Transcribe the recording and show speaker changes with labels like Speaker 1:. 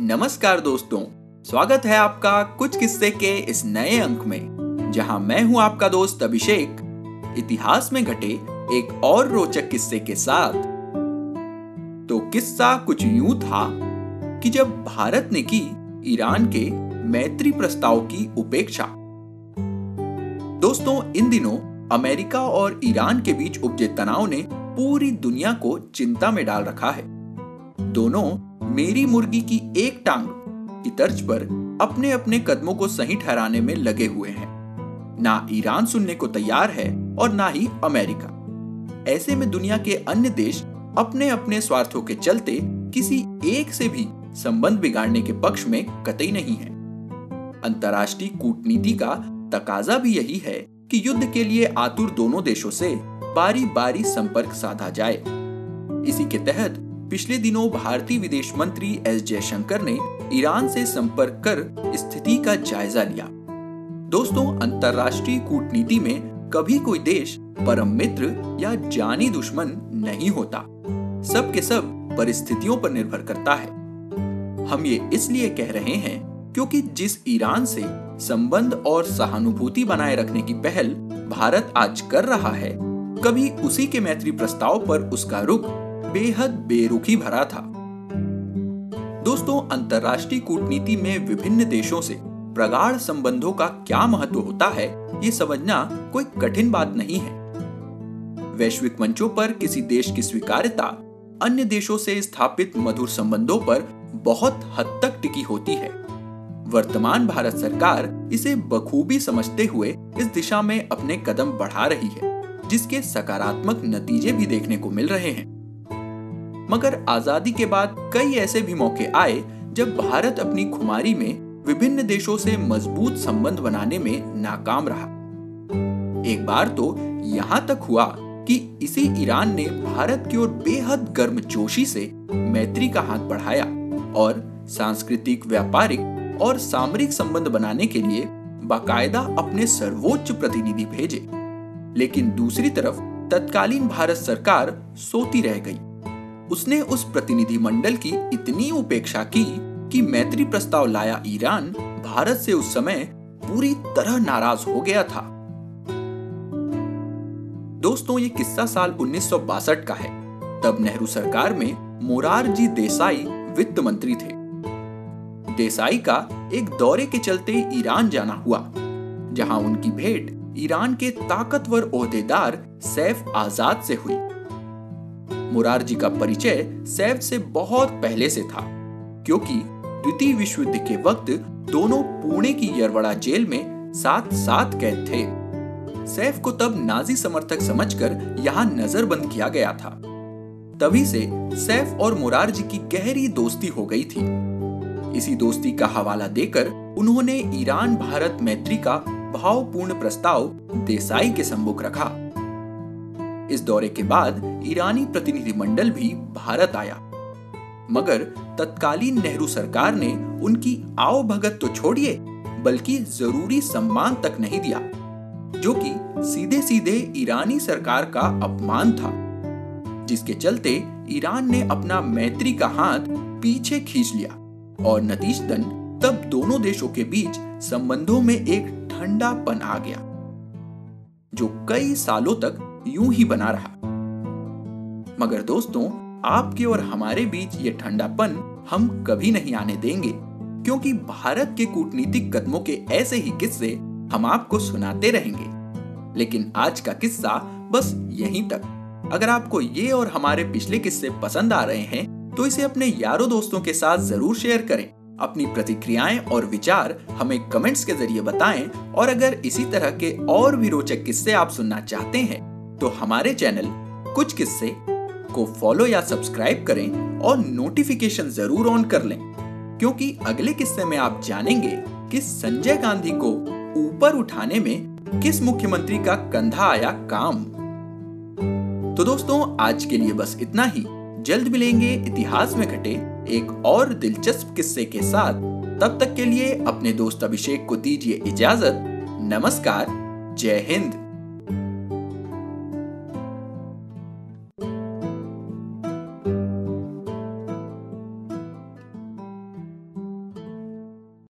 Speaker 1: नमस्कार दोस्तों, स्वागत है आपका कुछ किस्से के इस नए अंक में, जहाँ मैं हूँ आपका दोस्त अभिषेक। इतिहास में घटे एक और रोचक किस्से के साथ। तो किस्सा कुछ यूँ था कि जब भारत ने की ईरान के मैत्री प्रस्ताव की उपेक्षा। दोस्तों, इन दिनों अमेरिका और ईरान के बीच उपजे तनाव ने पूरी दुनिया को चिंता में डाल रखा है। दोनों मेरी मुर्गी की एक टांग की तर्ज पर अपने अपने कदमों को सही ठहराने में लगे हुए हैं। ना ईरान सुनने को तैयार है और ना ही अमेरिका। ऐसे में दुनिया के अन्य देश अपने अपने स्वार्थों के चलते किसी एक से भी संबंध बिगाड़ने के पक्ष में कतई नहीं है। अंतर्राष्ट्रीय कूटनीति का तकाजा भी यही है कि युद्ध के लिए आतुर दोनों देशों से बारी बारी संपर्क साधा जाए। इसी के तहत पिछले दिनों भारतीय विदेश मंत्री एस जयशंकर ने ईरान से संपर्क कर स्थिति का जायजा लिया। दोस्तों, अंतर्राष्ट्रीय कूटनीति में कभी कोई देश परम मित्र या जानी दुश्मन नहीं होता। सब के सब परिस्थितियों पर निर्भर करता है। हम ये इसलिए कह रहे हैं क्योंकि जिस ईरान से संबंध और सहानुभूति बनाए रखने की पहल भारत आज कर रहा है, कभी उसी के मैत्री प्रस्ताव पर उसका रुख बेहद बेरुखी भरा था। दोस्तों, अंतर्राष्ट्रीय कूटनीति में विभिन्न देशों से प्रगाढ़ संबंधों का क्या महत्व होता है, ये समझना कोई कठिन बात नहीं है। वैश्विक मंचों पर किसी देश की स्वीकार्यता अन्य देशों से स्थापित मधुर संबंधों पर बहुत हद तक टिकी होती है। वर्तमान भारत सरकार इसे बखूबी समझते हुए इस दिशा में अपने कदम बढ़ा रही है, जिसके सकारात्मक नतीजे भी देखने को मिल रहे हैं। मगर आज़ादी के बाद कई ऐसे भी मौके आए जब भारत अपनी खुमारी में विभिन्न देशों से मज़बूत संबंध बनाने में नाकाम रहा। एक बार तो यहाँ तक हुआ कि इसी ईरान ने भारत की ओर बेहद गर्मजोशी से मैत्री का हाथ बढ़ाया और सांस्कृतिक, व्यापारिक और सामरिक संबंध बनाने के लिए बाकायदा अपने सर्वोच्च प्रतिनिधि भेजे। लेकिन दूसरी तरफ़ तत्कालीन भारत सरकार सोती रह गई। उसने उस प्रतिनिधि मंडल की इतनी उपेक्षा की कि मैत्री प्रस्ताव लाया ईरान भारत से उस समय पूरी तरह नाराज़ हो गया था। दोस्तों, ये किस्सा साल उन्नीस सौ बासठ का है। तब नेहरू सरकार में मोरारजी देसाई वित्त मंत्री थे। देसाई का एक दौरे के चलते ईरान जाना हुआ, जहाँ उनकी भेंट ईरान के ताकतवर सैफ आज़ाद से हुई। मुरारजी का परिचय सैफ से बहुत पहले से था, क्योंकि द्वितीय विश्व युद्ध के वक्त दोनों पुणे की यरवड़ा जेल में साथ साथ कैद थे। सैफ को तब नाजी समर्थक समझकर यहाँ नजरबंद किया गया था। तभी से सैफ और मुरारजी की गहरी दोस्ती हो गई थी। इसी दोस्ती का हवाला देकर उन्होंने ईरान भारत मैत्री का भावपूर्ण प्रस्ताव देसाई के सम्मुख रखा। इस दौरे के बाद ईरानी प्रतिनिधि मंडल भी भारत आया। मगर तत्कालीन नेहरू सरकार ने उनकी आओ भगत तो छोड़िए, बल्कि ज़रूरी सम्मान तक नहीं दिया, जो कि सीधे सीधे ईरानी सरकार का अपमान था, जिसके चलते ईरान ने अपना मैत्री का हाथ पीछे खींच लिया और नतीजतन तब दोनों देशों के बीच संबंधों में एक ठंडापन आ गया, जो कई सालों तक यूँ ही बना रहा। मगर दोस्तों, आपके और हमारे बीच ये ठंडापन हम कभी नहीं आने देंगे, क्योंकि भारत के कूटनीतिक कदमों के ऐसे ही किस्से हम आपको सुनाते रहेंगे। लेकिन आज का किस्सा बस यहीं तक। अगर आपको ये और हमारे पिछले किस्से पसंद आ रहे हैं तो इसे अपने यारों दोस्तों के साथ ज़रूर शेयर करें। अपनी प्रतिक्रियाएँ और विचार हमें कमेंट्स के ज़रिए बताएँ, और अगर इसी तरह के और भी रोचक किस्से आप सुनना चाहते हैं तो हमारे चैनल कुछ किस्से को फॉलो या सब्सक्राइब करें और नोटिफिकेशन ज़रूर ऑन कर लें, क्योंकि अगले किस्से में आप जानेंगे कि संजय गांधी को ऊपर उठाने में किस मुख्यमंत्री का कंधा आया काम। तो दोस्तों, आज के लिए बस इतना ही। जल्द मिलेंगे इतिहास में घटे एक और दिलचस्प किस्से के साथ। तब तक के लिए अपने दोस्त अभिषेक को दीजिए इजाज़त। नमस्कार, जय हिंद।